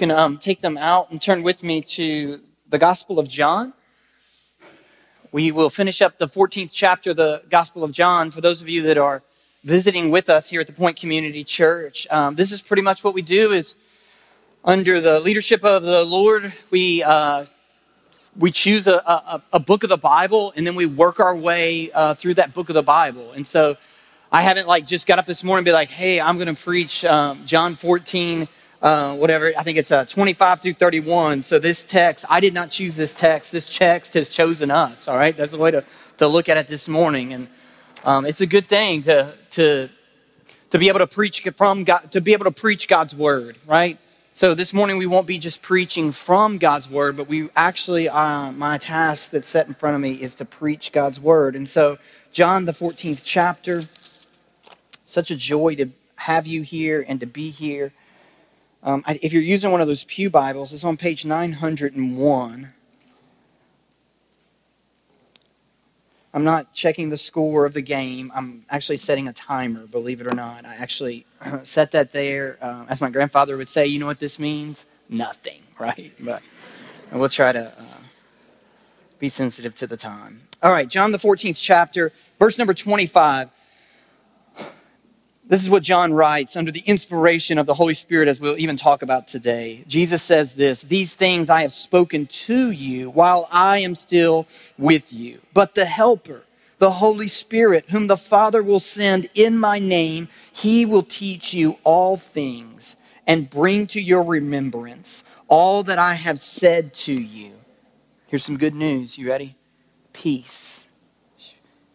can um, take them out and turn with me to the Gospel of John. We will finish up the 14th chapter of the Gospel of John. For those of you that are visiting with us here at the Point Community Church, um, this is pretty much what we do. Is under the leadership of the Lord, we uh, we choose a, a, a, book of the Bible and then we work our way uh, through that book of the Bible. And so, I haven't like just got up this morning and be like, "Hey, I'm going to preach um, John 14." Uh, whatever, I think it's uh, 25 through 31. So this text, I did not choose this text. This text has chosen us, all right? That's the way to, to look at it this morning. And um, it's a good thing to, to, to be able to preach from God, to be able to preach God's word, right? So this morning we won't be just preaching from God's word, but we actually, uh, my task that's set in front of me is to preach God's word. And so, John, the 14th chapter, such a joy to have you here and to be here. Um, if you're using one of those Pew Bibles, it's on page 901. I'm not checking the score of the game. I'm actually setting a timer, believe it or not. I actually set that there. Uh, as my grandfather would say, you know what this means? Nothing, right? But we'll try to uh, be sensitive to the time. All right, John the 14th chapter, verse number 25. This is what John writes under the inspiration of the Holy Spirit, as we'll even talk about today. Jesus says this These things I have spoken to you while I am still with you. But the Helper, the Holy Spirit, whom the Father will send in my name, he will teach you all things and bring to your remembrance all that I have said to you. Here's some good news. You ready? Peace.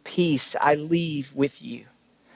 Peace I leave with you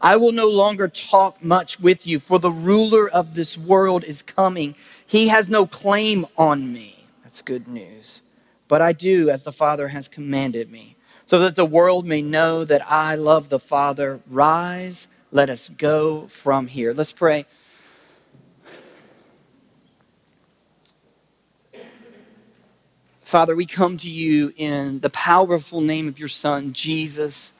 I will no longer talk much with you, for the ruler of this world is coming. He has no claim on me. That's good news. But I do as the Father has commanded me, so that the world may know that I love the Father. Rise, let us go from here. Let's pray. Father, we come to you in the powerful name of your Son, Jesus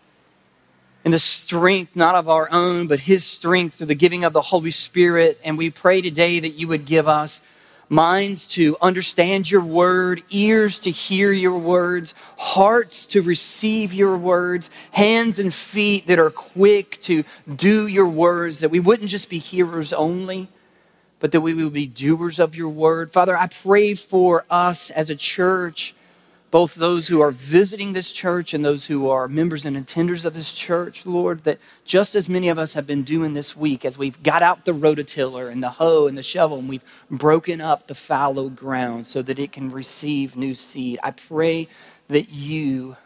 in the strength not of our own, but His strength through the giving of the Holy Spirit. And we pray today that you would give us minds to understand your word, ears to hear your words, hearts to receive your words, hands and feet that are quick to do your words, that we wouldn't just be hearers only, but that we would be doers of your word. Father, I pray for us as a church both those who are visiting this church and those who are members and attenders of this church, Lord, that just as many of us have been doing this week as we've got out the rototiller and the hoe and the shovel and we've broken up the fallow ground so that it can receive new seed, I pray that you,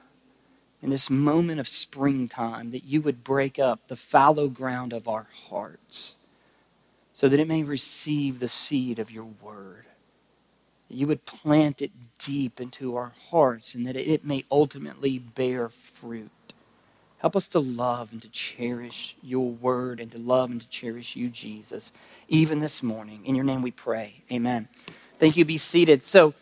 in this moment of springtime, that you would break up the fallow ground of our hearts so that it may receive the seed of your word. You would plant it deep into our hearts and that it may ultimately bear fruit. Help us to love and to cherish your word and to love and to cherish you, Jesus, even this morning. In your name we pray. Amen. Thank you. Be seated. So,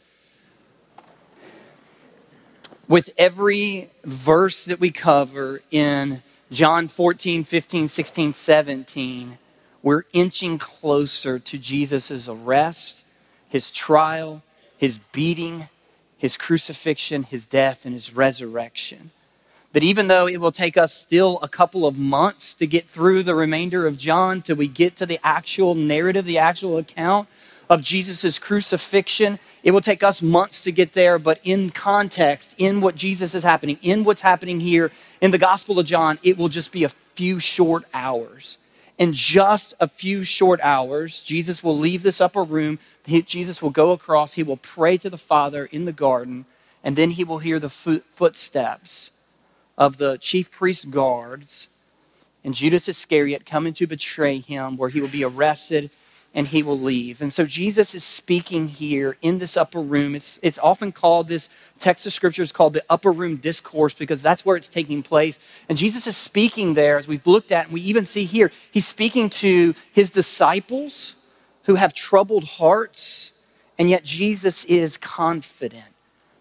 with every verse that we cover in John 14, 15, 16, 17, we're inching closer to Jesus' arrest, his trial, his beating, his crucifixion, his death, and his resurrection. But even though it will take us still a couple of months to get through the remainder of John till we get to the actual narrative, the actual account of Jesus' crucifixion, it will take us months to get there. But in context, in what Jesus is happening, in what's happening here in the Gospel of John, it will just be a few short hours. In just a few short hours, Jesus will leave this upper room. He, Jesus will go across, he will pray to the Father in the garden, and then he will hear the footsteps of the chief priest guards and Judas Iscariot coming to betray him, where he will be arrested and he will leave. And so Jesus is speaking here in this upper room. It's, it's often called, this text of scripture is called the upper room discourse because that's where it's taking place. And Jesus is speaking there, as we've looked at, and we even see here, he's speaking to his disciples who have troubled hearts, and yet Jesus is confident.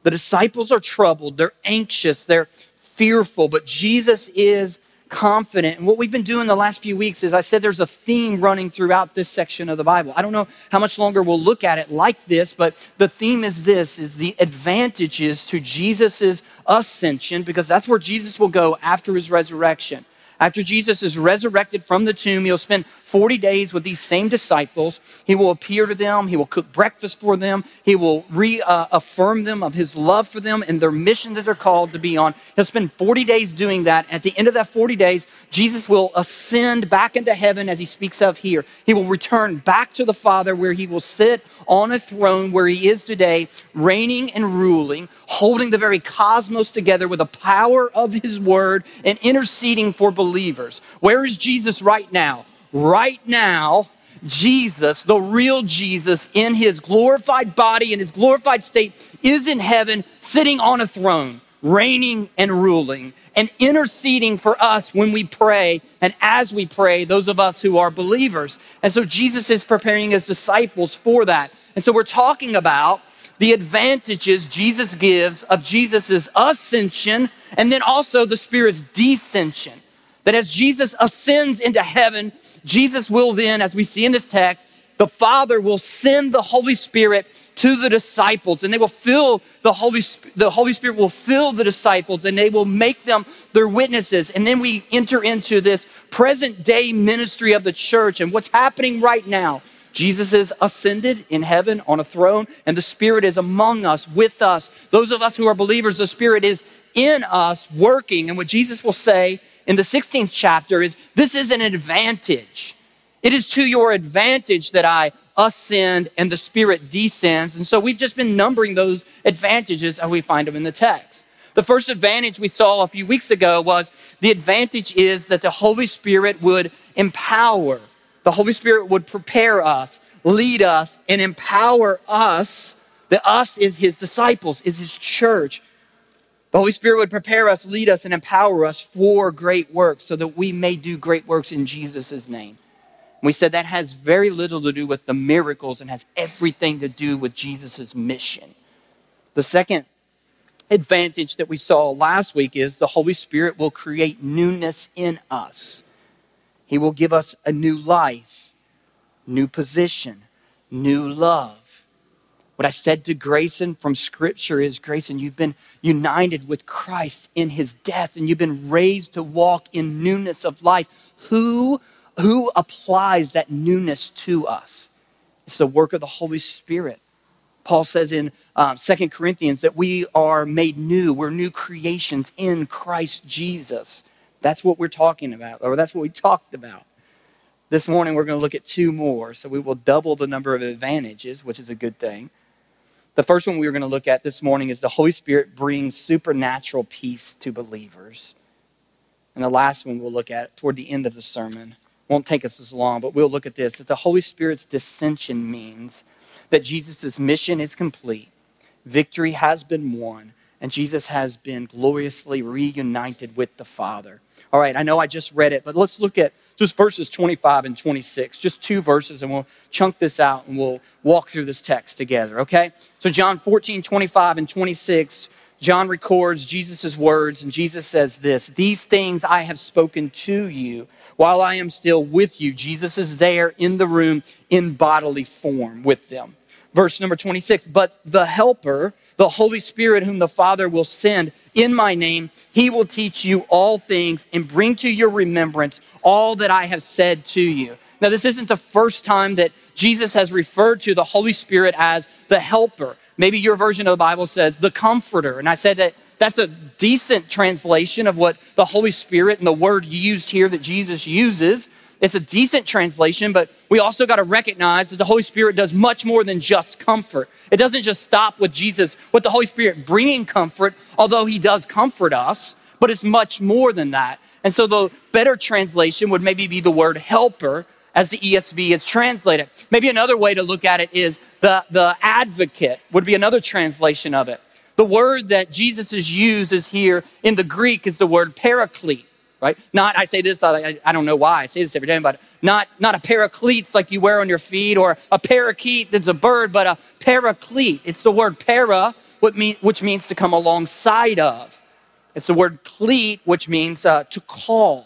The disciples are troubled, they're anxious, they're fearful, but Jesus is confident. And what we've been doing the last few weeks is I said there's a theme running throughout this section of the Bible. I don't know how much longer we'll look at it like this, but the theme is this is the advantages to Jesus' ascension because that's where Jesus will go after his resurrection. After Jesus is resurrected from the tomb, he'll spend 40 days with these same disciples. He will appear to them. He will cook breakfast for them. He will reaffirm uh, them of his love for them and their mission that they're called to be on. He'll spend 40 days doing that. At the end of that 40 days, Jesus will ascend back into heaven as he speaks of here. He will return back to the Father where he will sit on a throne where he is today, reigning and ruling, holding the very cosmos together with the power of his word and interceding for believers believers. Where is Jesus right now? Right now, Jesus, the real Jesus, in his glorified body, in his glorified state, is in heaven, sitting on a throne, reigning and ruling, and interceding for us when we pray, and as we pray, those of us who are believers. And so Jesus is preparing his disciples for that. And so we're talking about the advantages Jesus gives of Jesus' ascension and then also the Spirit's descension. That as Jesus ascends into heaven, Jesus will then, as we see in this text, the Father will send the Holy Spirit to the disciples and they will fill the Holy the Holy Spirit will fill the disciples and they will make them their witnesses. And then we enter into this present day ministry of the church and what's happening right now? Jesus is ascended in heaven on a throne and the Spirit is among us with us. Those of us who are believers the Spirit is in us working and what Jesus will say in the 16th chapter is this is an advantage. It is to your advantage that I ascend and the Spirit descends. And so we've just been numbering those advantages as we find them in the text. The first advantage we saw a few weeks ago was the advantage is that the Holy Spirit would empower, the Holy Spirit would prepare us, lead us, and empower us. The us is his disciples, is his church, the Holy Spirit would prepare us, lead us, and empower us for great works so that we may do great works in Jesus' name. We said that has very little to do with the miracles and has everything to do with Jesus' mission. The second advantage that we saw last week is the Holy Spirit will create newness in us. He will give us a new life, new position, new love. What I said to Grayson from Scripture is Grayson, you've been united with Christ in his death and you've been raised to walk in newness of life. Who, who applies that newness to us? It's the work of the Holy Spirit. Paul says in um, 2 Corinthians that we are made new. We're new creations in Christ Jesus. That's what we're talking about, or that's what we talked about. This morning, we're going to look at two more. So we will double the number of advantages, which is a good thing. The first one we are going to look at this morning is the Holy Spirit brings supernatural peace to believers. And the last one we'll look at toward the end of the sermon won't take us as long, but we'll look at this that the Holy Spirit's descension means that Jesus' mission is complete, victory has been won, and Jesus has been gloriously reunited with the Father. All right, I know I just read it, but let's look at just verses 25 and 26, just two verses, and we'll chunk this out and we'll walk through this text together, okay? So, John 14, 25 and 26, John records Jesus' words, and Jesus says this These things I have spoken to you while I am still with you. Jesus is there in the room in bodily form with them. Verse number 26, but the Helper, the Holy Spirit, whom the Father will send in my name, he will teach you all things and bring to your remembrance all that I have said to you. Now, this isn't the first time that Jesus has referred to the Holy Spirit as the helper. Maybe your version of the Bible says the comforter. And I said that that's a decent translation of what the Holy Spirit and the word used here that Jesus uses. It's a decent translation, but we also got to recognize that the Holy Spirit does much more than just comfort. It doesn't just stop with Jesus, with the Holy Spirit bringing comfort, although He does comfort us, but it's much more than that. And so the better translation would maybe be the word helper. as the ESV is translated. Maybe another way to look at it is the, the advocate would be another translation of it. The word that Jesus is here in the Greek is the word paraclete, right? Not, I say this, I, I don't know why I say this every day, but not, not a cleats like you wear on your feet or a parakeet that's a bird, but a paraclete. It's the word para, which means to come alongside of. It's the word cleat, which means uh, to call.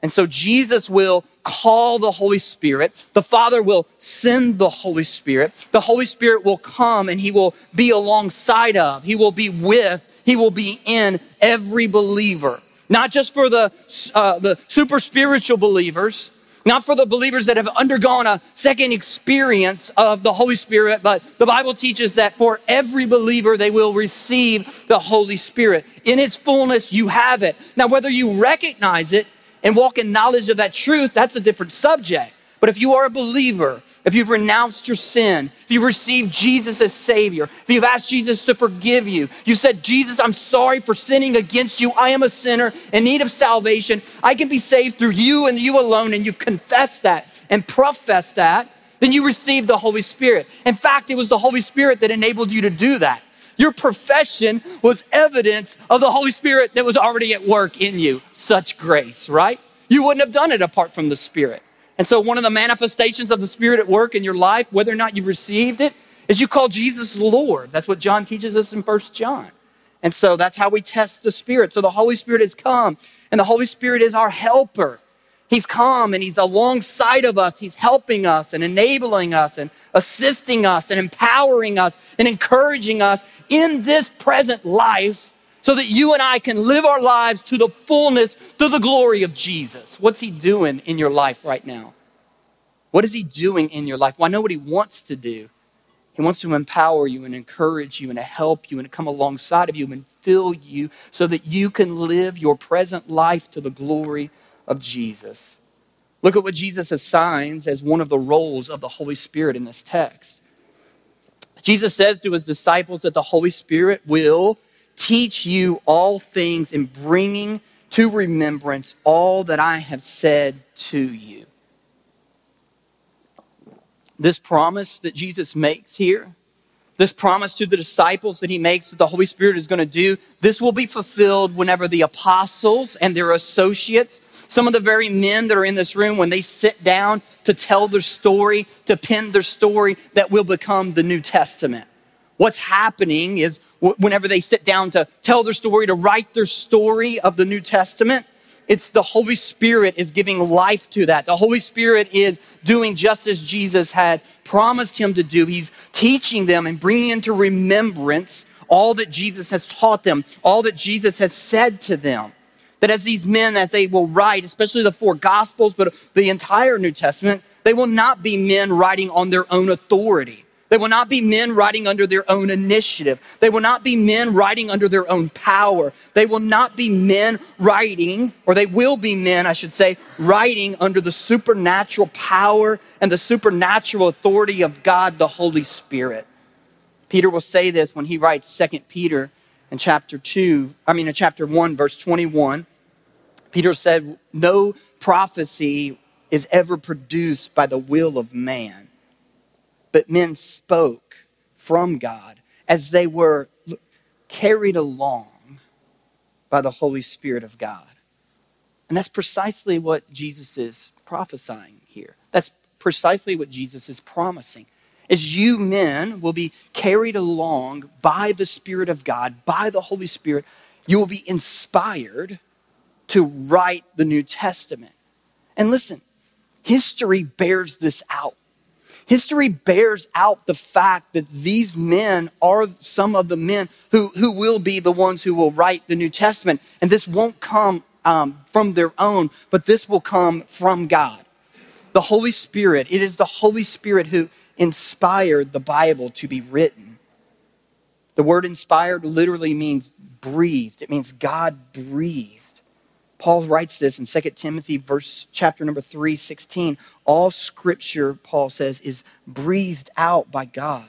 And so Jesus will call the Holy Spirit. The Father will send the Holy Spirit. The Holy Spirit will come and he will be alongside of, he will be with, he will be in every believer. Not just for the, uh, the super spiritual believers, not for the believers that have undergone a second experience of the Holy Spirit, but the Bible teaches that for every believer, they will receive the Holy Spirit. In its fullness, you have it. Now, whether you recognize it and walk in knowledge of that truth, that's a different subject. But if you are a believer, if you've renounced your sin, if you've received Jesus as Savior, if you've asked Jesus to forgive you, you said, Jesus, I'm sorry for sinning against you. I am a sinner in need of salvation. I can be saved through you and you alone, and you've confessed that and professed that, then you received the Holy Spirit. In fact, it was the Holy Spirit that enabled you to do that. Your profession was evidence of the Holy Spirit that was already at work in you. Such grace, right? You wouldn't have done it apart from the Spirit. And so, one of the manifestations of the Spirit at work in your life, whether or not you've received it, is you call Jesus Lord. That's what John teaches us in First John. And so, that's how we test the Spirit. So, the Holy Spirit has come, and the Holy Spirit is our helper. He's come and He's alongside of us. He's helping us and enabling us and assisting us and empowering us and encouraging us in this present life so that you and I can live our lives to the fullness, to the glory of Jesus. What's He doing in your life right now? What is He doing in your life? Well, I know what He wants to do. He wants to empower you and encourage you and to help you and to come alongside of you and fill you so that you can live your present life to the glory of Jesus. Look at what Jesus assigns as one of the roles of the Holy Spirit in this text. Jesus says to his disciples that the Holy Spirit will teach you all things in bringing to remembrance all that I have said to you. This promise that Jesus makes here this promise to the disciples that he makes that the Holy Spirit is going to do, this will be fulfilled whenever the apostles and their associates, some of the very men that are in this room, when they sit down to tell their story, to pen their story that will become the New Testament. What's happening is whenever they sit down to tell their story, to write their story of the New Testament, it's the Holy Spirit is giving life to that. The Holy Spirit is doing just as Jesus had promised him to do. He's teaching them and bringing into remembrance all that Jesus has taught them, all that Jesus has said to them. That as these men, as they will write, especially the four Gospels, but the entire New Testament, they will not be men writing on their own authority. They will not be men writing under their own initiative. They will not be men writing under their own power. They will not be men writing, or they will be men, I should say, writing under the supernatural power and the supernatural authority of God, the Holy Spirit. Peter will say this when he writes Second Peter in chapter 2, I mean, in chapter 1, verse 21. Peter said, No prophecy is ever produced by the will of man but men spoke from God as they were carried along by the Holy Spirit of God. And that's precisely what Jesus is prophesying here. That's precisely what Jesus is promising. As you men will be carried along by the Spirit of God, by the Holy Spirit. You will be inspired to write the New Testament. And listen, history bears this out. History bears out the fact that these men are some of the men who, who will be the ones who will write the New Testament. And this won't come um, from their own, but this will come from God. The Holy Spirit, it is the Holy Spirit who inspired the Bible to be written. The word inspired literally means breathed, it means God breathed. Paul writes this in 2 Timothy verse chapter number 3, 16. All scripture, Paul says, is breathed out by God.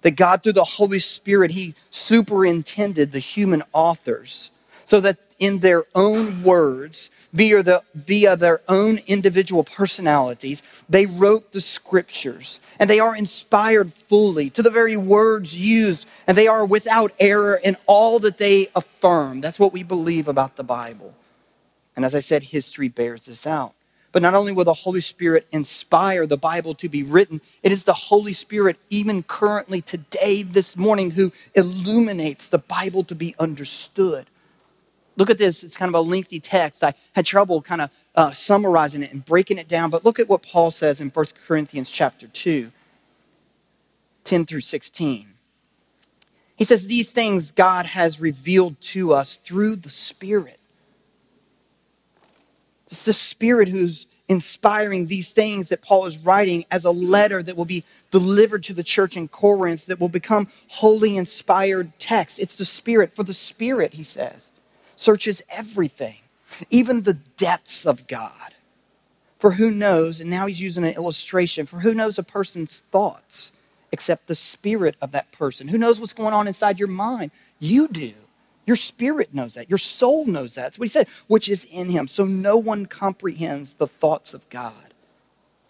That God, through the Holy Spirit, He superintended the human authors so that in their own words, via, the, via their own individual personalities, they wrote the scriptures. And they are inspired fully to the very words used, and they are without error in all that they affirm. That's what we believe about the Bible. And as I said, history bears this out. But not only will the Holy Spirit inspire the Bible to be written, it is the Holy Spirit, even currently today, this morning, who illuminates the Bible to be understood. Look at this. It's kind of a lengthy text. I had trouble kind of uh, summarizing it and breaking it down. But look at what Paul says in 1 Corinthians chapter 2, 10 through 16. He says, These things God has revealed to us through the Spirit. It's the Spirit who's inspiring these things that Paul is writing as a letter that will be delivered to the church in Corinth that will become holy inspired text. It's the Spirit. For the Spirit, he says, searches everything, even the depths of God. For who knows, and now he's using an illustration, for who knows a person's thoughts except the spirit of that person? Who knows what's going on inside your mind? You do. Your spirit knows that. Your soul knows that. That's what he said, which is in him. So no one comprehends the thoughts of God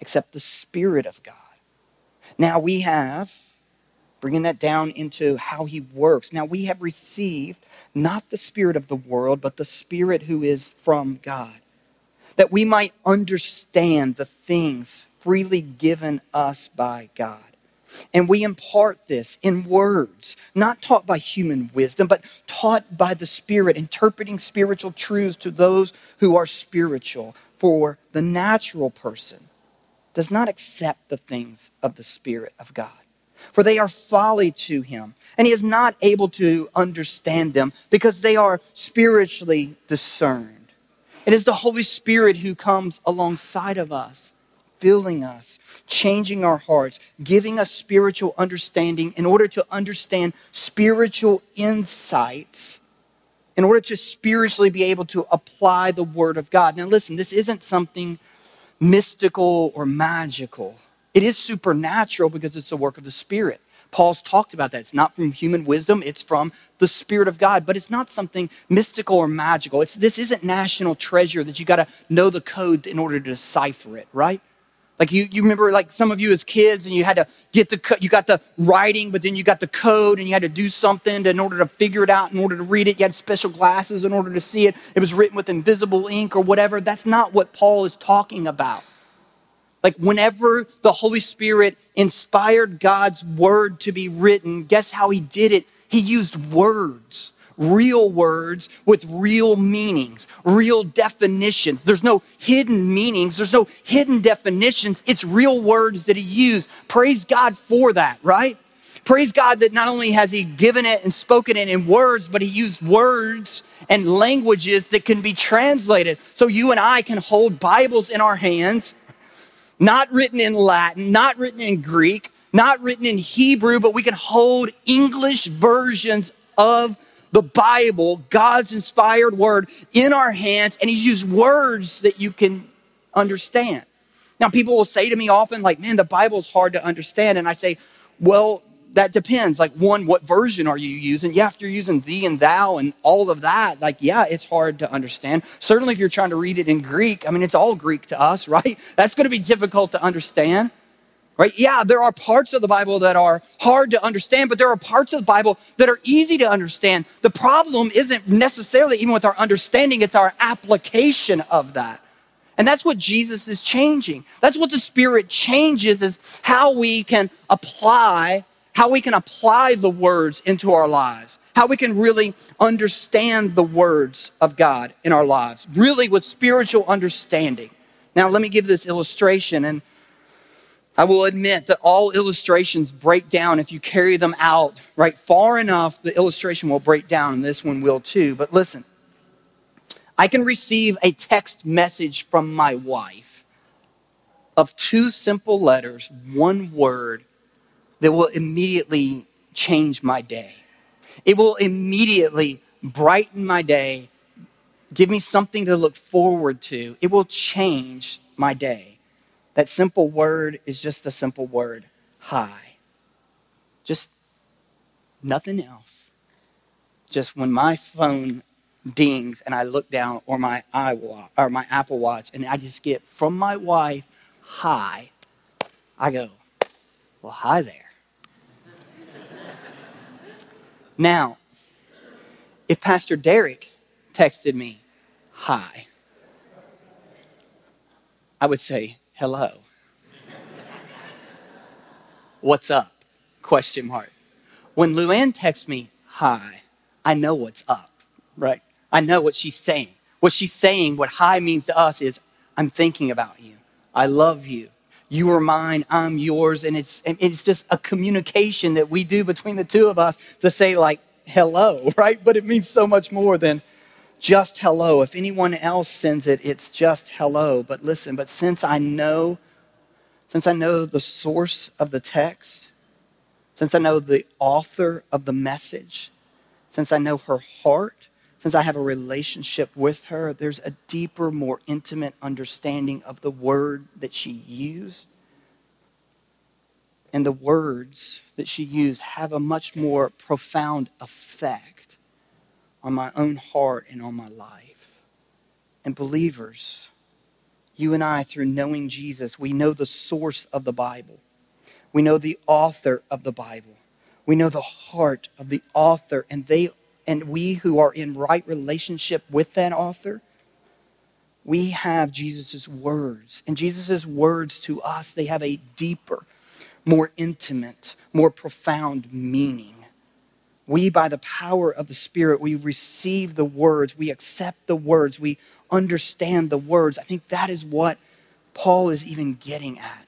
except the spirit of God. Now we have, bringing that down into how he works, now we have received not the spirit of the world, but the spirit who is from God, that we might understand the things freely given us by God. And we impart this in words, not taught by human wisdom, but taught by the Spirit, interpreting spiritual truths to those who are spiritual. For the natural person does not accept the things of the Spirit of God for they are folly to him. And he is not able to understand them because they are spiritually discerned. It is the Holy Spirit who comes alongside of us, filling us, changing our hearts, giving us spiritual understanding in order to understand spiritual insights, in order to spiritually be able to apply the Word of God. Now, listen, this isn't something mystical or magical. It is supernatural because it's the work of the Spirit. Paul's talked about that. It's not from human wisdom, it's from the Spirit of God, but it's not something mystical or magical. It's, this isn't national treasure that you got to know the code in order to decipher it, right? Like you, you remember, like some of you as kids, and you had to get the, you got the writing, but then you got the code, and you had to do something to, in order to figure it out, in order to read it. You had special glasses in order to see it. It was written with invisible ink or whatever. That's not what Paul is talking about. Like, whenever the Holy Spirit inspired God's word to be written, guess how he did it? He used words, real words with real meanings, real definitions. There's no hidden meanings, there's no hidden definitions. It's real words that he used. Praise God for that, right? Praise God that not only has he given it and spoken it in words, but he used words and languages that can be translated. So you and I can hold Bibles in our hands not written in Latin, not written in Greek, not written in Hebrew, but we can hold English versions of the Bible, God's inspired word, in our hands, and He's used words that you can understand. Now, people will say to me often, like, man, the Bible's hard to understand. And I say, well, that depends. Like, one, what version are you using? Yeah, if you're using thee and thou and all of that, like, yeah, it's hard to understand. Certainly, if you're trying to read it in Greek, I mean, it's all Greek to us, right? That's going to be difficult to understand, right? Yeah, there are parts of the Bible that are hard to understand, but there are parts of the Bible that are easy to understand. The problem isn't necessarily even with our understanding, it's our application of that. And that's what Jesus is changing. That's what the Spirit changes, is how we can apply how we can apply the words into our lives, how we can really understand the words of God in our lives, really with spiritual understanding. Now, let me give this illustration, and I will admit that all illustrations break down if you carry them out right far enough, the illustration will break down, and this one will too. But listen, I can receive a text message from my wife of two simple letters, one word, that will immediately change my day. It will immediately brighten my day, give me something to look forward to. It will change my day. That simple word is just a simple word hi. Just nothing else. Just when my phone dings and I look down or my or my Apple Watch and I just get from my wife, hi. I go, well, hi there. now, if Pastor Derek texted me, hi, I would say, hello. What's up? Question mark. When Luann texts me, hi, I know what's up, right? I know what she's saying. What she's saying, what hi means to us is, I'm thinking about you. I love you. You are mine, I'm yours. And it's, it's just a communication that we do between the two of us to say, like, hello, right? But it means so much more than just hello. If anyone else sends it, it's just hello. But listen, but since I know, since I know the source of the text, since I know the author of the message, since I know her heart, since I have a relationship with her, there's a deeper, more intimate understanding of the word that she used. And the words that she used have a much more profound effect on my own heart and on my life. And believers, you and I, through knowing Jesus, we know the source of the Bible. We know the author of the Bible. We know the heart of the author, and they and we who are in right relationship with that author, we have Jesus' words. And Jesus' words to us, they have a deeper, more intimate, more profound meaning. We, by the power of the Spirit, we receive the words, we accept the words, we understand the words. I think that is what Paul is even getting at.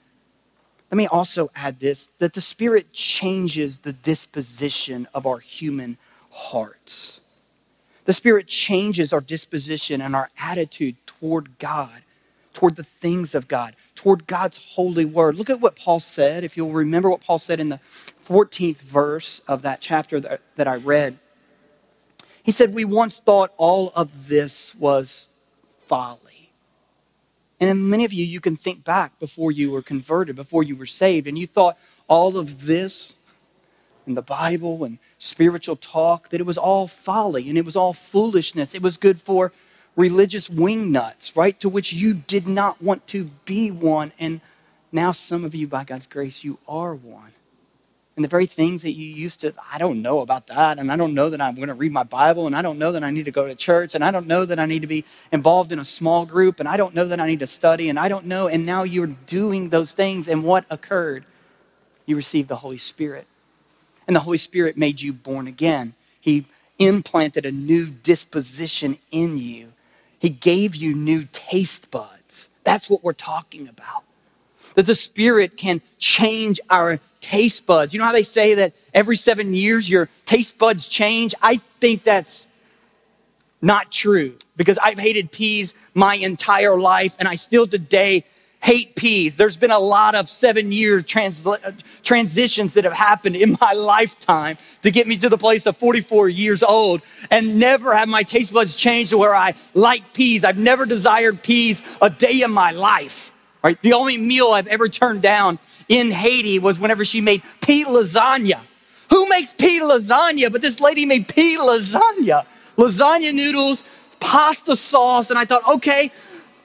Let me also add this that the Spirit changes the disposition of our human hearts. The Spirit changes our disposition and our attitude toward God, toward the things of God, toward God's holy word. Look at what Paul said. If you'll remember what Paul said in the 14th verse of that chapter that, that I read, he said, We once thought all of this was folly. And many of you, you can think back before you were converted, before you were saved, and you thought all of this and the Bible and spiritual talk, that it was all folly and it was all foolishness. It was good for religious wingnuts, right? To which you did not want to be one. And now some of you, by God's grace, you are one. And the very things that you used to, I don't know about that. And I don't know that I'm going to read my Bible. And I don't know that I need to go to church. And I don't know that I need to be involved in a small group. And I don't know that I need to study. And I don't know. And now you're doing those things. And what occurred? You received the Holy Spirit and the Holy Spirit made you born again. He implanted a new disposition in you. He gave you new taste buds. That's what we're talking about. That the Spirit can change our taste buds. You know how they say that every seven years your taste buds change? I think that's not true because I've hated peas my entire life and I still today hate peas. There's been a lot of seven year transla- uh, transitions that have happened in my lifetime to get me to the place of 44 years old. And never have my taste buds changed to where I like peas. I've never desired peas a day in my life. Right? The only meal I've ever turned down in Haiti was whenever she made pea lasagna. Who makes pea lasagna? But this lady made pea lasagna. Lasagna noodles, pasta sauce, and I thought, okay,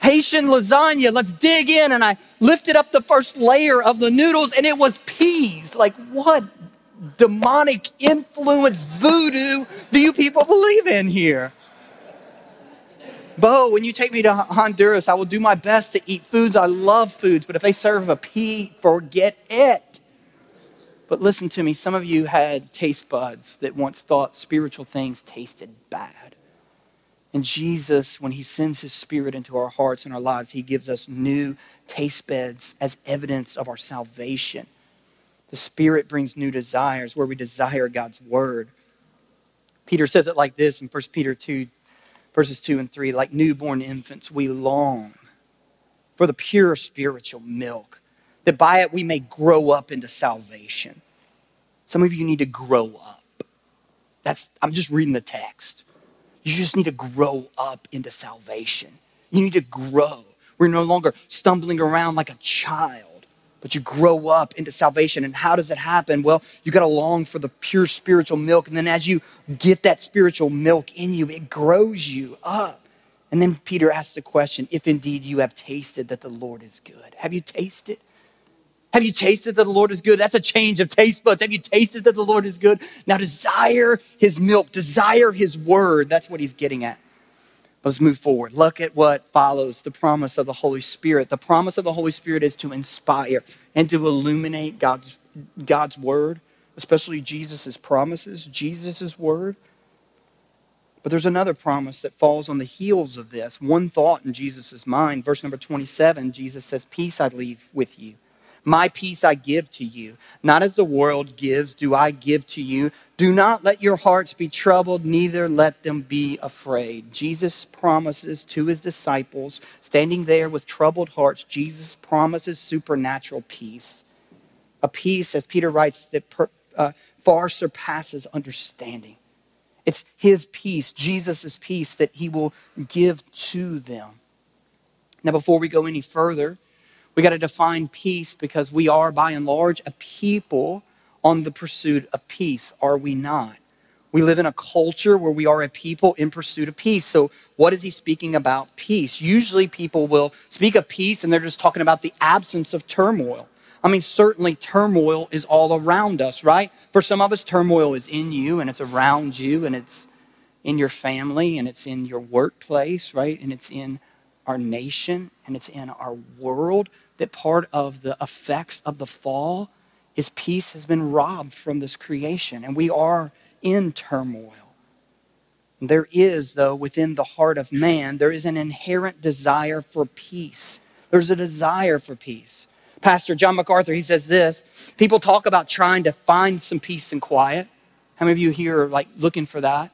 Haitian lasagna. Let's dig in. And I lifted up the first layer of the noodles and it was peas. Like, what demonic influence voodoo do you people believe in here? Bo, when you take me to Honduras, I will do my best to eat foods. I love foods, but if they serve a pea, forget it. But listen to me, some of you had taste buds that once thought spiritual things tasted bad. And Jesus, when he sends his spirit into our hearts and our lives, he gives us new taste beds as evidence of our salvation. The spirit brings new desires where we desire God's word. Peter says it like this in 1 Peter 2, verses 2 and 3 like newborn infants, we long for the pure spiritual milk, that by it we may grow up into salvation. Some of you need to grow up. That's I'm just reading the text. You just need to grow up into salvation. You need to grow. We're no longer stumbling around like a child. but you grow up into salvation. And how does it happen? Well, you got to long for the pure spiritual milk. And then as you get that spiritual milk in you, it grows you up. And then Peter asked the question if indeed you have tasted that the Lord is good. Have you tasted? Have you tasted that the Lord is good? That's a change of taste buds. Have you tasted that the Lord is good? Now desire his milk, desire his word. That's what he's getting at. Let's move forward. Look at what follows the promise of the Holy Spirit. The promise of the Holy Spirit is to inspire and to illuminate God's, God's word, especially Jesus' promises, Jesus' word. But there's another promise that falls on the heels of this. One thought in Jesus' mind, verse number 27, Jesus says, Peace I leave with you. My peace I give to you. Not as the world gives, do I give to you. Do not let your hearts be troubled, neither let them be afraid. Jesus promises to his disciples, standing there with troubled hearts, Jesus promises supernatural peace. A peace, as Peter writes, that per, uh, far surpasses understanding. It's his peace, Jesus' peace, that he will give to them. Now, before we go any further, we got to define peace because we are, by and large, a people on the pursuit of peace, are we not? We live in a culture where we are a people in pursuit of peace. So, what is he speaking about peace? Usually, people will speak of peace and they're just talking about the absence of turmoil. I mean, certainly turmoil is all around us, right? For some of us, turmoil is in you and it's around you and it's in your family and it's in your workplace, right? And it's in our nation and it's in our world that part of the effects of the fall is peace has been robbed from this creation, and we are in turmoil. There is, though, within the heart of man, there is an inherent desire for peace. There's a desire for peace. Pastor John MacArthur, he says this people talk about trying to find some peace and quiet. How many of you here are like looking for that?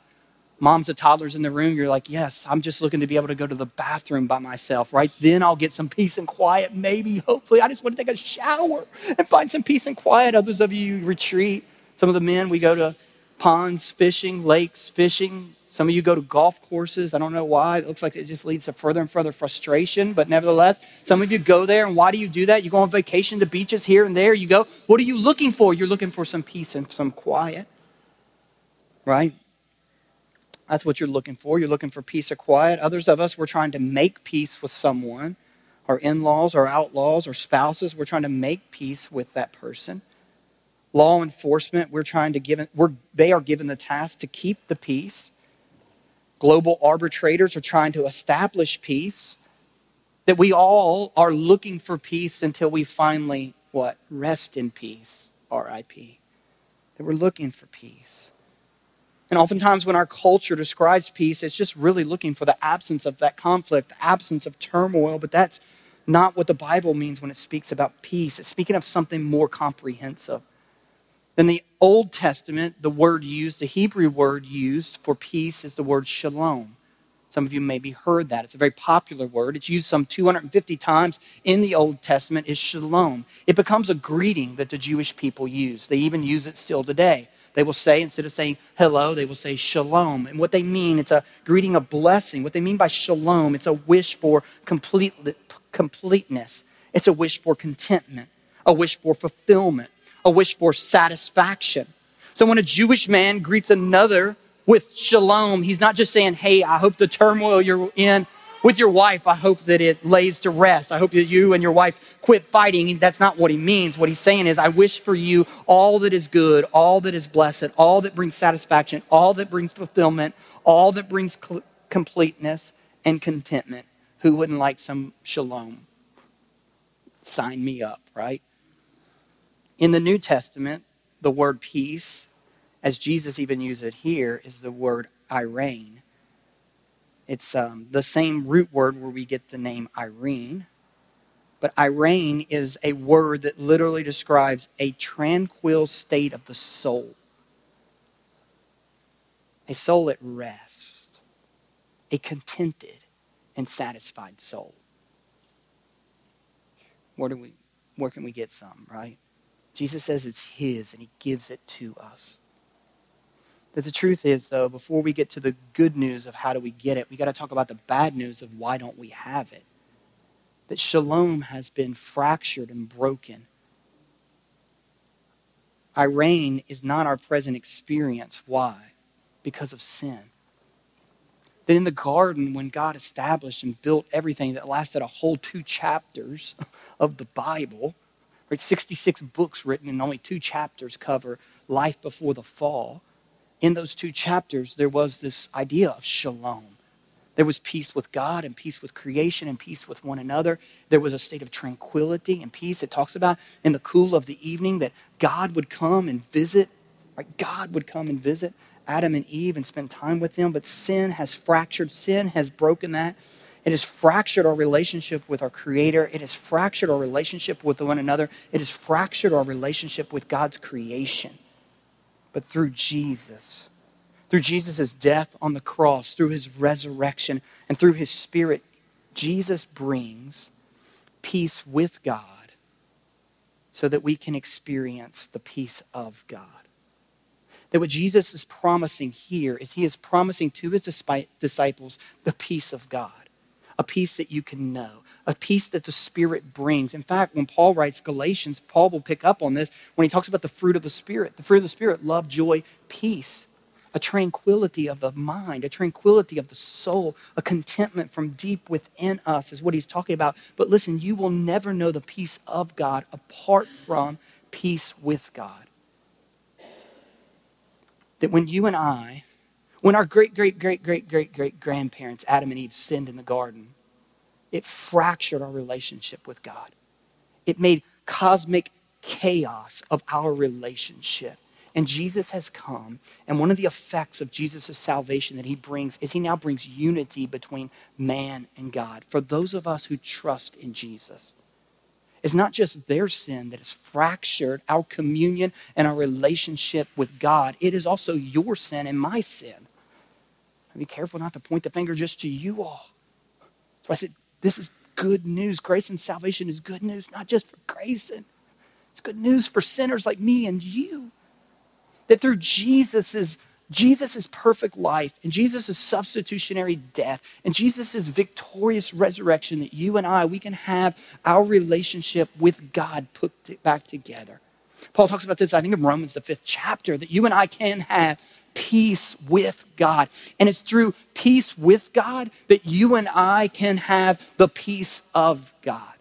Moms of toddlers in the room, you're like, yes, I'm just looking to be able to go to the bathroom by myself, right? Then I'll get some peace and quiet, maybe, hopefully. I just want to take a shower and find some peace and quiet. Others of you retreat. Some of the men, we go to ponds fishing, lakes fishing. Some of you go to golf courses. I don't know why. It looks like it just leads to further and further frustration. But nevertheless, some of you go there. And why do you do that? You go on vacation to beaches here and there. You go, what are you looking for? You're looking for some peace and some quiet, right? That's what you're looking for. You're looking for peace or quiet. Others of us, we're trying to make peace with someone. Our in laws, our outlaws, our spouses, we're trying to make peace with that person. Law enforcement, we're trying to give, we're, they are given the task to keep the peace. Global arbitrators are trying to establish peace. That we all are looking for peace until we finally, what? Rest in peace, RIP. That we're looking for peace. And oftentimes, when our culture describes peace, it's just really looking for the absence of that conflict, the absence of turmoil. But that's not what the Bible means when it speaks about peace. It's speaking of something more comprehensive. In the Old Testament, the word used, the Hebrew word used for peace is the word shalom. Some of you maybe heard that. It's a very popular word. It's used some 250 times in the Old Testament is shalom. It becomes a greeting that the Jewish people use. They even use it still today. They will say, instead of saying hello, they will say shalom. And what they mean, it's a greeting of blessing. What they mean by shalom, it's a wish for complete, completeness. It's a wish for contentment, a wish for fulfillment, a wish for satisfaction. So when a Jewish man greets another with shalom, he's not just saying, hey, I hope the turmoil you're in with your wife, I hope that it lays to rest. I hope that you and your wife quit fighting. That's not what he means. What he's saying is, I wish for you all that is good, all that is blessed, all that brings satisfaction, all that brings fulfillment, all that brings cl- completeness and contentment. Who wouldn't like some shalom? Sign me up, right? In the New Testament, the word peace, as Jesus even uses it here, is the word eirene. It's um, the same root word where we get the name Irene. But Irene is a word that literally describes a tranquil state of the soul, a soul at rest, a contented and satisfied soul. Where, do we, where can we get some, right? Jesus says it's His and He gives it to us. But the truth is, though, before we get to the good news of how do we get it, we got to talk about the bad news of why don't we have it. That shalom has been fractured and broken eirene is not our present experience. Why? Because of sin. Then in the garden, when God established and built everything that lasted a whole two chapters of the Bible, right? 66 books written and only two chapters cover life before the fall. In those two chapters, there was this idea of shalom there was peace with God and peace with creation and peace with one another. There was a state of tranquility and peace. It talks about in the cool of the evening that God would come and visit. Right? God would come and visit Adam and Eve and spend time with them. But sin has fractured, sin has broken that. It has fractured our relationship with our Creator. It has fractured our relationship with one another. It has fractured our relationship with God's creation. But through Jesus, through Jesus' death on the cross, through his resurrection, and through his spirit, Jesus brings peace with God so that we can experience the peace of God. That what Jesus is promising here is he is promising to his disciples the peace of God, a peace that you can know, a peace that the Spirit brings. In fact, when Paul writes Galatians, Paul will pick up on this when he talks about the fruit of the Spirit. The fruit of the Spirit love, joy, peace a tranquility of the mind, a tranquility of the soul, a contentment from deep within us is what he's talking about. But listen, you will never know the peace of God apart from peace with God. That when you and I, when our great, great, great, great, great, great grandparents, Adam and Eve, sinned in the garden, it fractured our relationship with God. It made cosmic chaos of our relationship. And Jesus has come, and one of the effects of Jesus' salvation that he brings is he now brings unity between man and God. For those of us who trust in Jesus, it's not just their sin that has fractured our communion and our relationship with God, it is also your sin and my sin. Be careful not to point the finger just to you all. So I said, this is good news. Grace and salvation is good news, not just for Grayson. It's good news for sinners like me and you. That through Jesus's Jesus' perfect life and Jesus' substitutionary death and Jesus' victorious resurrection, that you and I, we can have our relationship with God put back together. Paul talks about this, I think, in Romans, the fifth chapter, that you and I can have peace with God. And it's through peace with God that you and I can have the peace of God.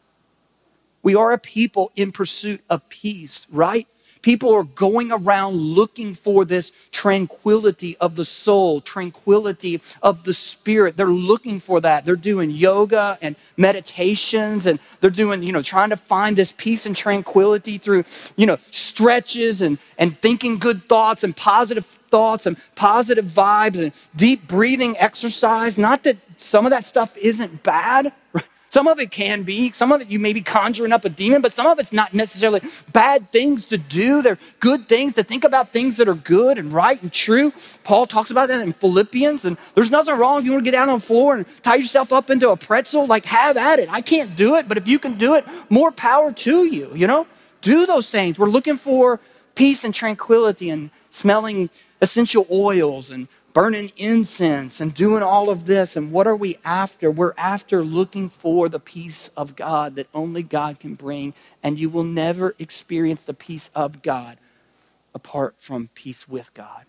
We are a people in pursuit of peace, right? People are going around looking for this tranquility of the soul, tranquility of the spirit. They're looking for that. They're doing yoga and meditations and they're doing, you know, trying to find this peace and tranquility through, you know, stretches and, and thinking good thoughts and positive thoughts and positive vibes and deep breathing exercise. Not that some of that stuff isn't bad, some of it can be, some of it you may be conjuring up a demon, but some of it's not necessarily bad things to do. They're good things to think about things that are good and right and true. Paul talks about that in Philippians, and there's nothing wrong if you want to get down on the floor and tie yourself up into a pretzel, like have at it. I can't do it, but if you can do it, more power to you, you know? Do those things. We're looking for peace and tranquility and smelling essential oils and burning incense and doing all of this. And what are we after? We're after looking for the peace of God that only God can bring. And you will never experience the peace of God apart from peace with God.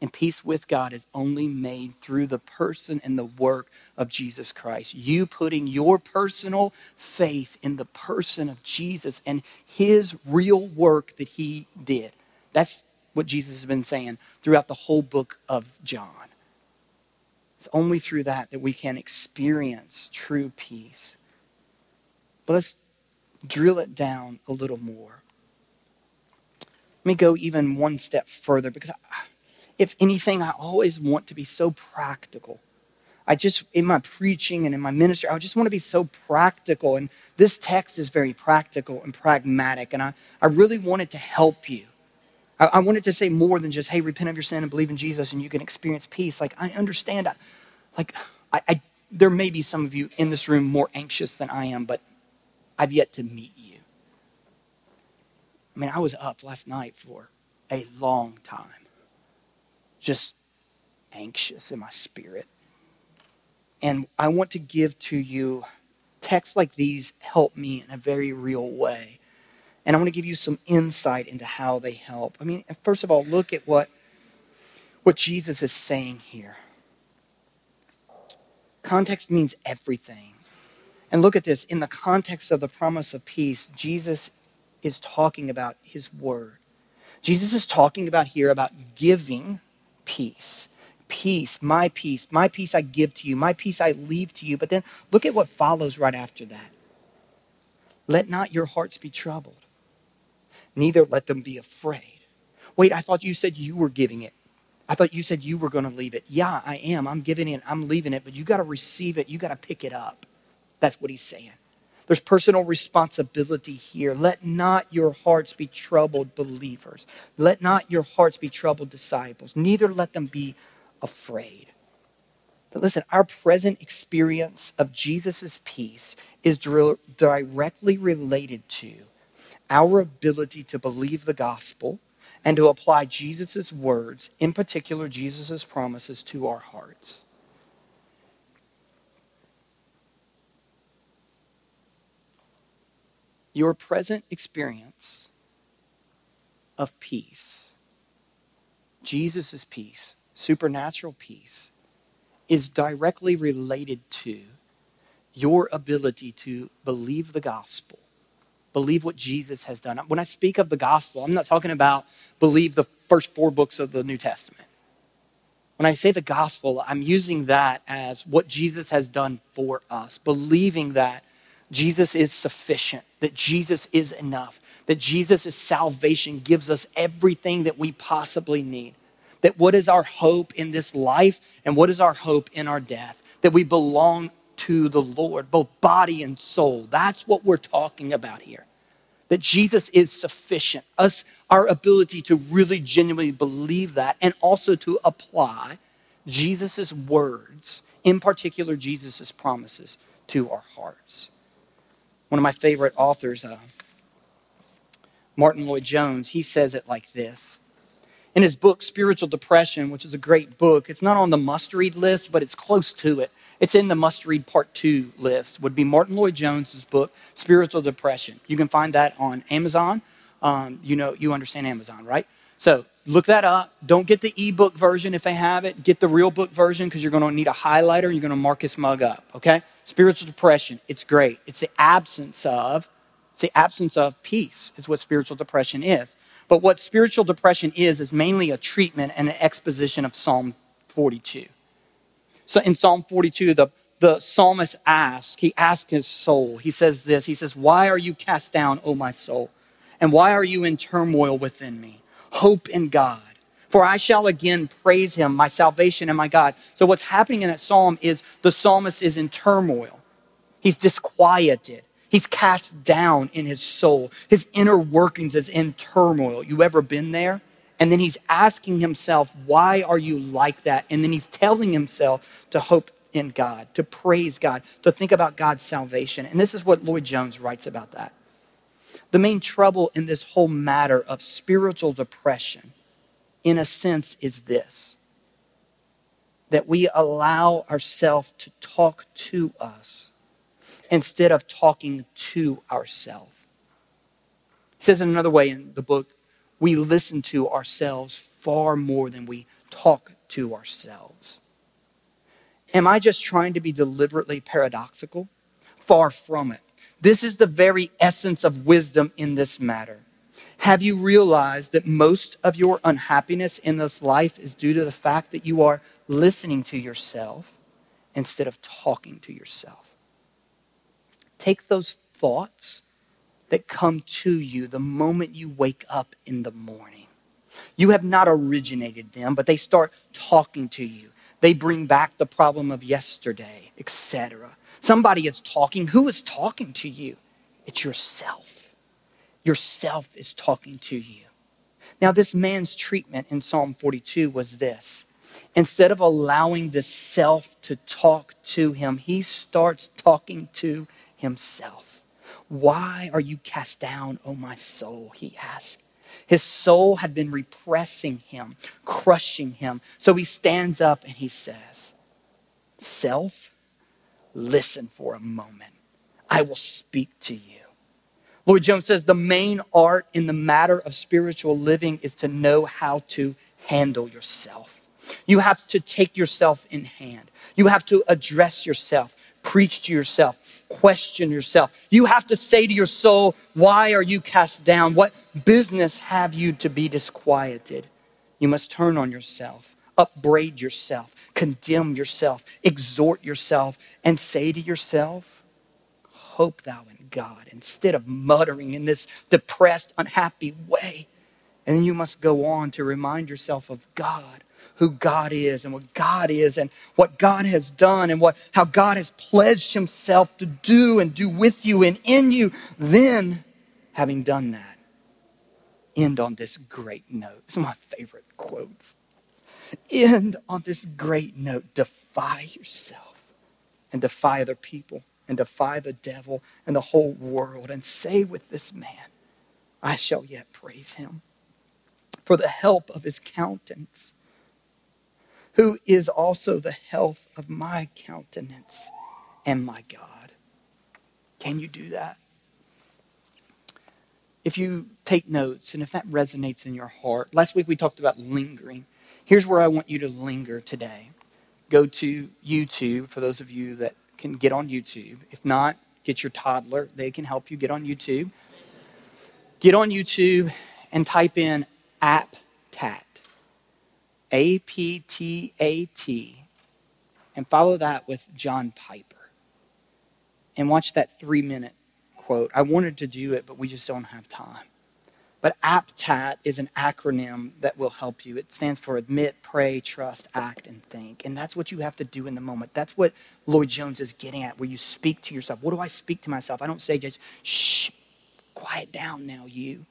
And peace with God is only made through the person and the work of Jesus Christ. You putting your personal faith in the person of Jesus and his real work that he did. That's what Jesus has been saying throughout the whole book of John. It's only through that that we can experience true peace. But let's drill it down a little more. Let me go even one step further because, I, if anything, I always want to be so practical. I just, in my preaching and in my ministry, I just want to be so practical. And this text is very practical and pragmatic. And I, I really wanted to help you. I, I wanted to say more than just, hey, repent of your sin and believe in Jesus and you can experience peace. Like, I understand, I, like, I, I, there may be some of you in this room more anxious than I am, but I've yet to meet you. I mean, I was up last night for a long time, just anxious in my spirit. And I want to give to you texts like these help me in a very real way And I want to give you some insight into how they help. I mean, first of all, look at what, what Jesus is saying here. Context means everything. And look at this in the context of the promise of peace, Jesus is talking about his word. Jesus is talking about here about giving peace. Peace, my peace, my peace I give to you, my peace I leave to you. But then look at what follows right after that. Let not your hearts be troubled, neither let them be afraid. Wait, I thought you said you were giving it. I thought you said you were going to leave it. Yeah, I am. I'm giving it. I'm leaving it, but you got to receive it. You got to pick it up. That's what he's saying. There's personal responsibility here. Let not your hearts be troubled, believers. Let not your hearts be troubled, disciples. Neither let them be afraid. But listen, our present experience of Jesus' peace is directly related to our ability to believe the gospel and to apply Jesus' words, in particular Jesus' promises, to our hearts. Your present experience of peace, Jesus' peace, supernatural peace, is directly related to your ability to believe the gospel, believe what Jesus has done. When I speak of the gospel, I'm not talking about believe the first four books of the New Testament. When I say the gospel, I'm using that as what Jesus has done for us, believing that Jesus is sufficient, that Jesus is enough, that Jesus' salvation gives us everything that we possibly need. That what is our hope in this life and what is our hope in our death? That we belong to the Lord, both body and soul. That's what we're talking about here. That Jesus is sufficient. Us, our ability to really genuinely believe that and also to apply Jesus' words, in particular Jesus' promises, to our hearts. One of my favorite authors, uh, Martyn Lloyd-Jones, he says it like this. In his book, Spiritual Depression, which is a great book, it's not on the must read list, but it's close to it. It's in the must read part two list, would be Martyn Lloyd-Jones's book, Spiritual Depression. You can find that on Amazon. Um, you know, you understand Amazon, right? So look that up. Don't get the ebook version if they have it. Get the real book version because you're going to need a highlighter and you're going to mark this mug up, okay? Spiritual depression, it's great. It's the absence of, it's the absence of peace, is what spiritual depression is. But what spiritual depression is, is mainly a treatment and an exposition of Psalm 42. So in Psalm 42, the, the psalmist asks, he asks his soul, he says this, he says, Why are you cast down, O my soul? And why are you in turmoil within me? Hope in God for I shall again praise him, my salvation and my God. So, what's happening in that psalm is the psalmist is in turmoil. He's disquieted. He's cast down in his soul. His inner workings is in turmoil. You ever been there? And then he's asking himself, Why are you like that? And then he's telling himself to hope in God, to praise God, to think about God's salvation. And this is what Lloyd-Jones writes about that. The main trouble in this whole matter of spiritual depression in a sense, is this that we allow ourselves to talk to us instead of talking to ourselves. He says in another way in the book, we listen to ourselves far more than we talk to ourselves. Am I just trying to be deliberately paradoxical? Far from it. This is the very essence of wisdom in this matter. Have you realized that most of your unhappiness in this life is due to the fact that you are listening to yourself instead of talking to yourself? Take those thoughts that come to you the moment you wake up in the morning. You have not originated them, but they start talking to you. They bring back the problem of yesterday, etc. Somebody is talking. Who is talking to you? It's yourself. Yourself is talking to you. Now, this man's treatment in Psalm 42 was this. Instead of allowing the self to talk to him, he starts talking to himself. Why are you cast down, O my soul? He asks. His soul had been repressing him, crushing him. So he stands up and he says, Self, listen for a moment. I will speak to you. Lloyd Jones says the main art in the matter of spiritual living is to know how to handle yourself. You have to take yourself in hand. You have to address yourself, preach to yourself, question yourself. You have to say to your soul, Why are you cast down? What business have you to be disquieted? You must turn on yourself, upbraid yourself, condemn yourself, exhort yourself, and say to yourself, Hope thou in God instead of muttering in this depressed, unhappy way. And then you must go on to remind yourself of God, who God is and what God is and what God has done and what, how God has pledged himself to do and do with you and in you. Then, having done that, end on this great note. Is my favorite quotes. End on this great note. Defy yourself and defy other people and defy the devil and the whole world and say with this man, I shall yet praise him for the help of his countenance, who is also the health of my countenance and my God. Can you do that? If you take notes and if that resonates in your heart, last week we talked about lingering. Here's where I want you to linger today. Go to YouTube for those of you that can get on YouTube. If not, get your toddler. They can help you get on YouTube. Get on YouTube and type in APTAT. A P T A T. And follow that with John Piper. And watch that three minute quote. I wanted to do it, but we just don't have time. But APTAT is an acronym that will help you. It stands for admit, pray, trust, act, and think. And that's what you have to do in the moment. That's what Lloyd Jones is getting at, where you speak to yourself. What do I speak to myself? I don't say just, shh, quiet down now, you.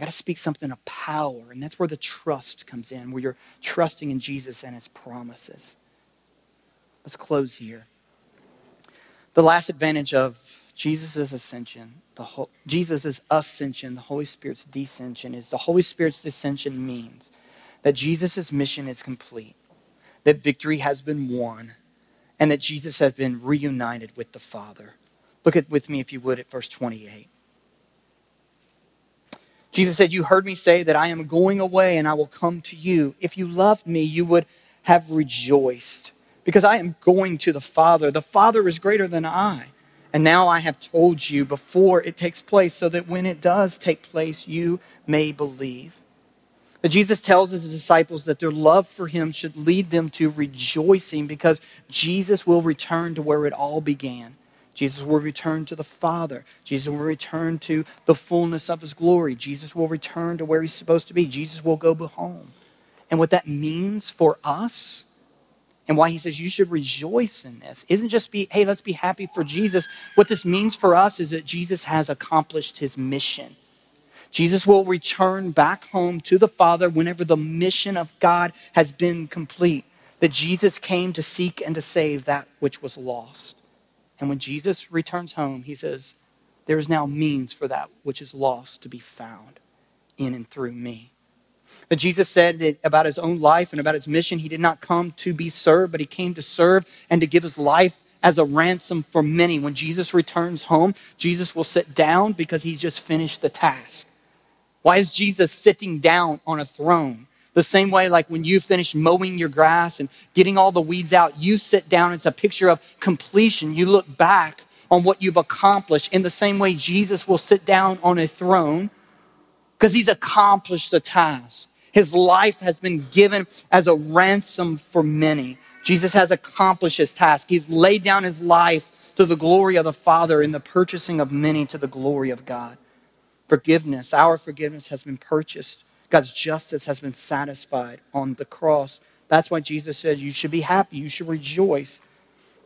I got to speak something of power. And that's where the trust comes in, where you're trusting in Jesus and his promises. Let's close here. The last advantage of Jesus' ascension the whole, Jesus' ascension, the Holy Spirit's descension, is the Holy Spirit's descension means that Jesus' mission is complete, that victory has been won, and that Jesus has been reunited with the Father. Look at with me, if you would, at verse 28. Jesus said, You heard me say that I am going away and I will come to you. If you loved me, you would have rejoiced because I am going to the Father. The Father is greater than I. And now I have told you before it takes place, so that when it does take place, you may believe. But Jesus tells his disciples that their love for him should lead them to rejoicing because Jesus will return to where it all began. Jesus will return to the Father. Jesus will return to the fullness of his glory. Jesus will return to where he's supposed to be. Jesus will go home. And what that means for us and why he says you should rejoice in this isn't just be, hey, let's be happy for Jesus. What this means for us is that Jesus has accomplished his mission. Jesus will return back home to the Father whenever the mission of God has been complete. That Jesus came to seek and to save that which was lost. And when Jesus returns home, he says, There is now means for that which is lost to be found in and through me. But Jesus said that about his own life and about his mission, he did not come to be served, but he came to serve and to give his life as a ransom for many. When Jesus returns home, Jesus will sit down because he's just finished the task. Why is Jesus sitting down on a throne? The same way, like when you finish mowing your grass and getting all the weeds out, you sit down. It's a picture of completion. You look back on what you've accomplished. In the same way, Jesus will sit down on a throne because he's accomplished the task. His life has been given as a ransom for many. Jesus has accomplished his task. He's laid down his life to the glory of the Father in the purchasing of many to the glory of God. Forgiveness, our forgiveness has been purchased. God's justice has been satisfied on the cross. That's why Jesus said you should be happy, you should rejoice.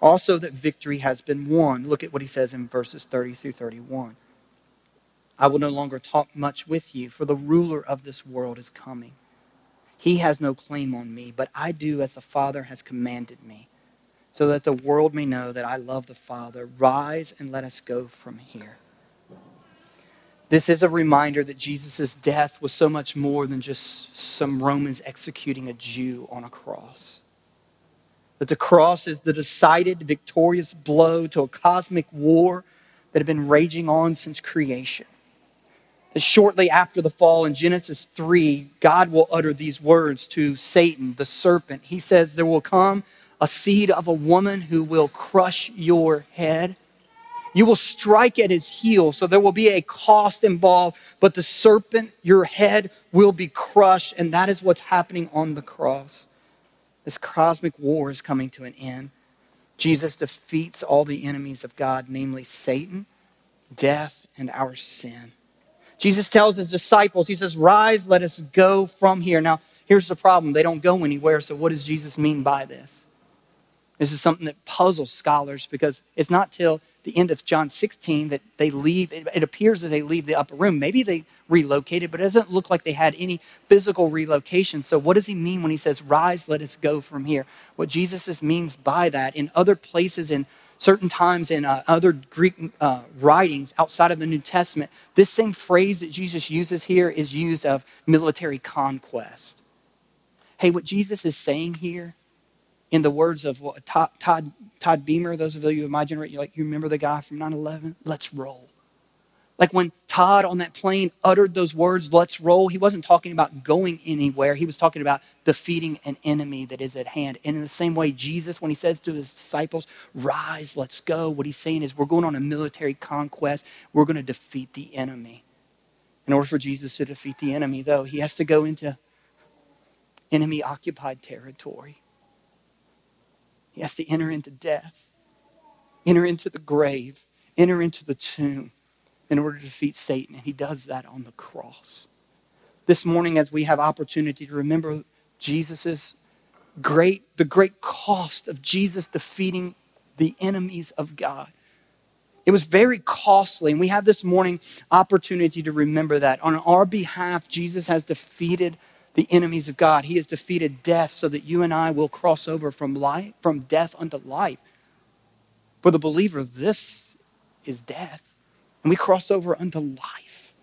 Also, that victory has been won. Look at what he says in verses 30 through 31. I will no longer talk much with you, for the ruler of this world is coming. He has no claim on me, but I do as the Father has commanded me, so that the world may know that I love the Father. Rise and let us go from here. This is a reminder that Jesus' death was so much more than just some Romans executing a Jew on a cross. That the cross is the decided, victorious blow to a cosmic war that have been raging on since creation. That shortly after the fall in Genesis 3, God will utter these words to Satan, the serpent. He says, There will come a seed of a woman who will crush your head. You will strike at his heel, so there will be a cost involved, but the serpent, your head, will be crushed, and that is what's happening on the cross. This cosmic war is coming to an end. Jesus defeats all the enemies of God, namely Satan, death, and our sin. Jesus tells his disciples, He says, Rise, let us go from here. Now, here's the problem they don't go anywhere, so what does Jesus mean by this? This is something that puzzles scholars because it's not till the end of John 16 that they leave. It, appears that they leave the upper room. Maybe they relocated, but it doesn't look like they had any physical relocation. So, what does he mean when he says, Rise, let us go from here? What Jesus means by that in other places, in certain times in uh, other Greek uh, writings outside of the New Testament, this same phrase that Jesus uses here is used of military conquest. Hey, what Jesus is saying here in the words of what, Todd, Todd, Todd Beamer, those of you of my generation, like you remember the guy from 9 11? Let's roll. Like when Todd on that plane uttered those words, let's roll, he wasn't talking about going anywhere. He was talking about defeating an enemy that is at hand. And in the same way, Jesus, when he says to his disciples, rise, let's go, what he's saying is we're going on a military conquest. We're going to defeat the enemy. In order for Jesus to defeat the enemy, though, he has to go into enemy occupied territory. He has to enter into death, enter into the grave, enter into the tomb in order to defeat Satan. And he does that on the cross. This morning, as we have opportunity to remember Jesus's great, the great cost of Jesus defeating the enemies of God. It was very costly, and we have this morning opportunity to remember that. On our behalf, Jesus has defeated the enemies of God. He has defeated death so that you and I will cross over from life, from death unto life. For the believer, this is death. And we cross over unto life.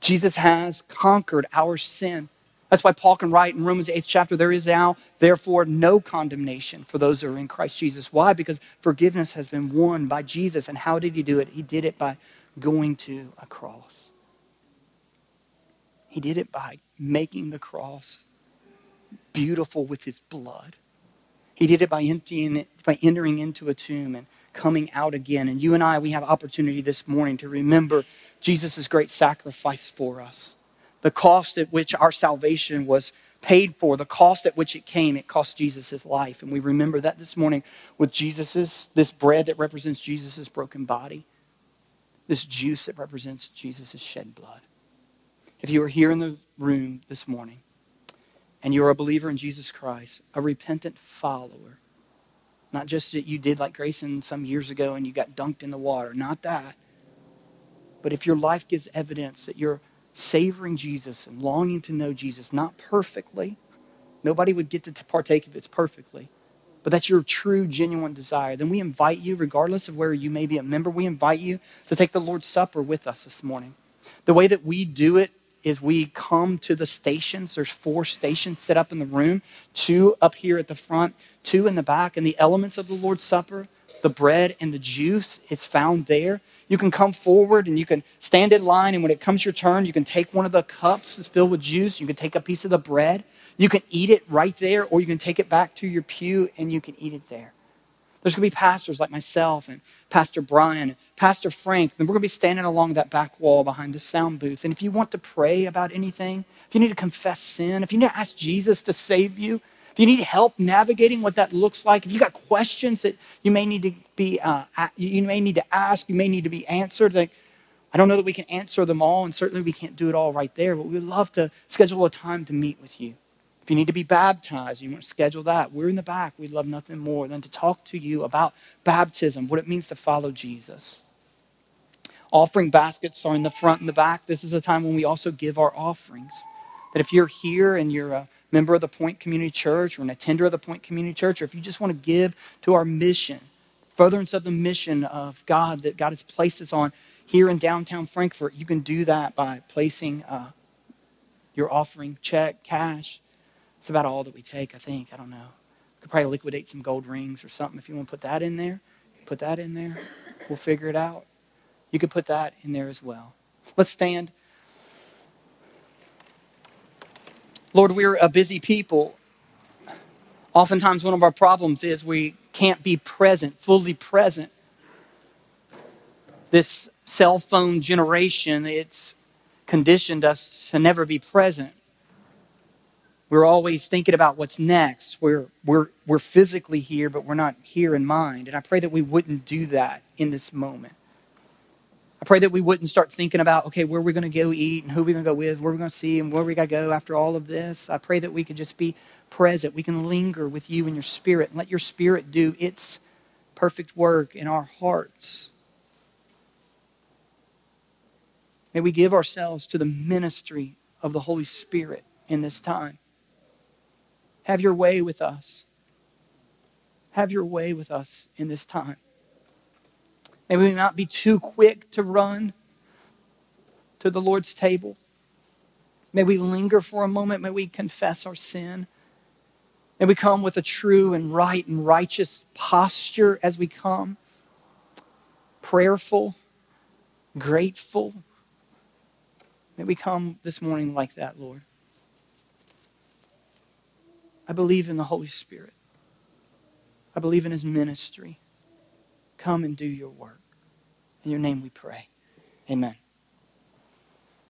Jesus has conquered our sin. That's why Paul can write in Romans 8th chapter, there is now, therefore, no condemnation for those who are in Christ Jesus. Why? Because forgiveness has been won by Jesus. And how did he do it? He did it by going to a cross. He did it by making the cross beautiful with his blood. He did it by emptying it, by entering into a tomb and coming out again. And you and I, we have opportunity this morning to remember Jesus' great sacrifice for us. The cost at which our salvation was paid for, the cost at which it came, it cost Jesus his life. And we remember that this morning with Jesus's, this bread that represents Jesus' broken body, this juice that represents Jesus' shed blood. If you are here in the room this morning and you're a believer in Jesus Christ, a repentant follower, not just that you did like Grayson some years ago and you got dunked in the water, not that. But if your life gives evidence that you're savoring Jesus and longing to know Jesus, not perfectly, nobody would get to partake of it perfectly, but that's your true, genuine desire, then we invite you, regardless of where you may be a member, we invite you to take the Lord's Supper with us this morning. The way that we do it is we come to the stations. There's four stations set up in the room, two up here at the front, two in the back. And the elements of the Lord's Supper, the bread and the juice, it's found there. You can come forward and you can stand in line, and when it comes your turn, you can take one of the cups that's filled with juice. You can take a piece of the bread. You can eat it right there, or you can take it back to your pew and you can eat it there. There's going to be pastors like myself and Pastor Brian, Pastor Frank, and we're going to be standing along that back wall behind the sound booth. And if you want to pray about anything, if you need to confess sin, if you need to ask Jesus to save you, if you need help navigating what that looks like, if you got questions that you may need to be, uh, you may need to ask, you may need to be answered, like, I don't know that we can answer them all, and certainly we can't do it all right there, but we'd love to schedule a time to meet with you. If you need to be baptized, you want to schedule that. We're in the back. We'd love nothing more than to talk to you about baptism, what it means to follow Jesus. Offering baskets are in the front and the back. This is a time when we also give our offerings. That if you're here and you're a member of the Point Community Church or an attender of the Point Community Church, or if you just want to give to our mission, furtherance of the mission of God that God has placed us on here in downtown Frankfort, you can do that by placing uh, your offering check, cash, it's about all that we take, I think. I don't know. We could probably liquidate some gold rings or something if you want to put that in there. Put that in there. We'll figure it out. You could put that in there as well. Let's stand. Lord, we're a busy people. Oftentimes, one of our problems is we can't be present, fully present. This cell phone generation, it's conditioned us to never be present. We're always thinking about what's next. We're, we're, we're physically here, but we're not here in mind. And I pray that we wouldn't do that in this moment. I pray that we wouldn't start thinking about, okay, where are we going to go eat and who are we going to go with, where are we going to see and where we got to go after all of this. I pray that we could just be present. We can linger with you and your spirit and let your spirit do its perfect work in our hearts. May we give ourselves to the ministry of the Holy Spirit in this time. Have your way with us. Have your way with us in this time. May we not be too quick to run to the Lord's table. May we linger for a moment. May we confess our sin. May we come with a true and right and righteous posture as we come. Prayerful, grateful. May we come this morning like that, Lord. I believe in the Holy Spirit. I believe in his ministry. Come and do your work. In your name we pray. Amen.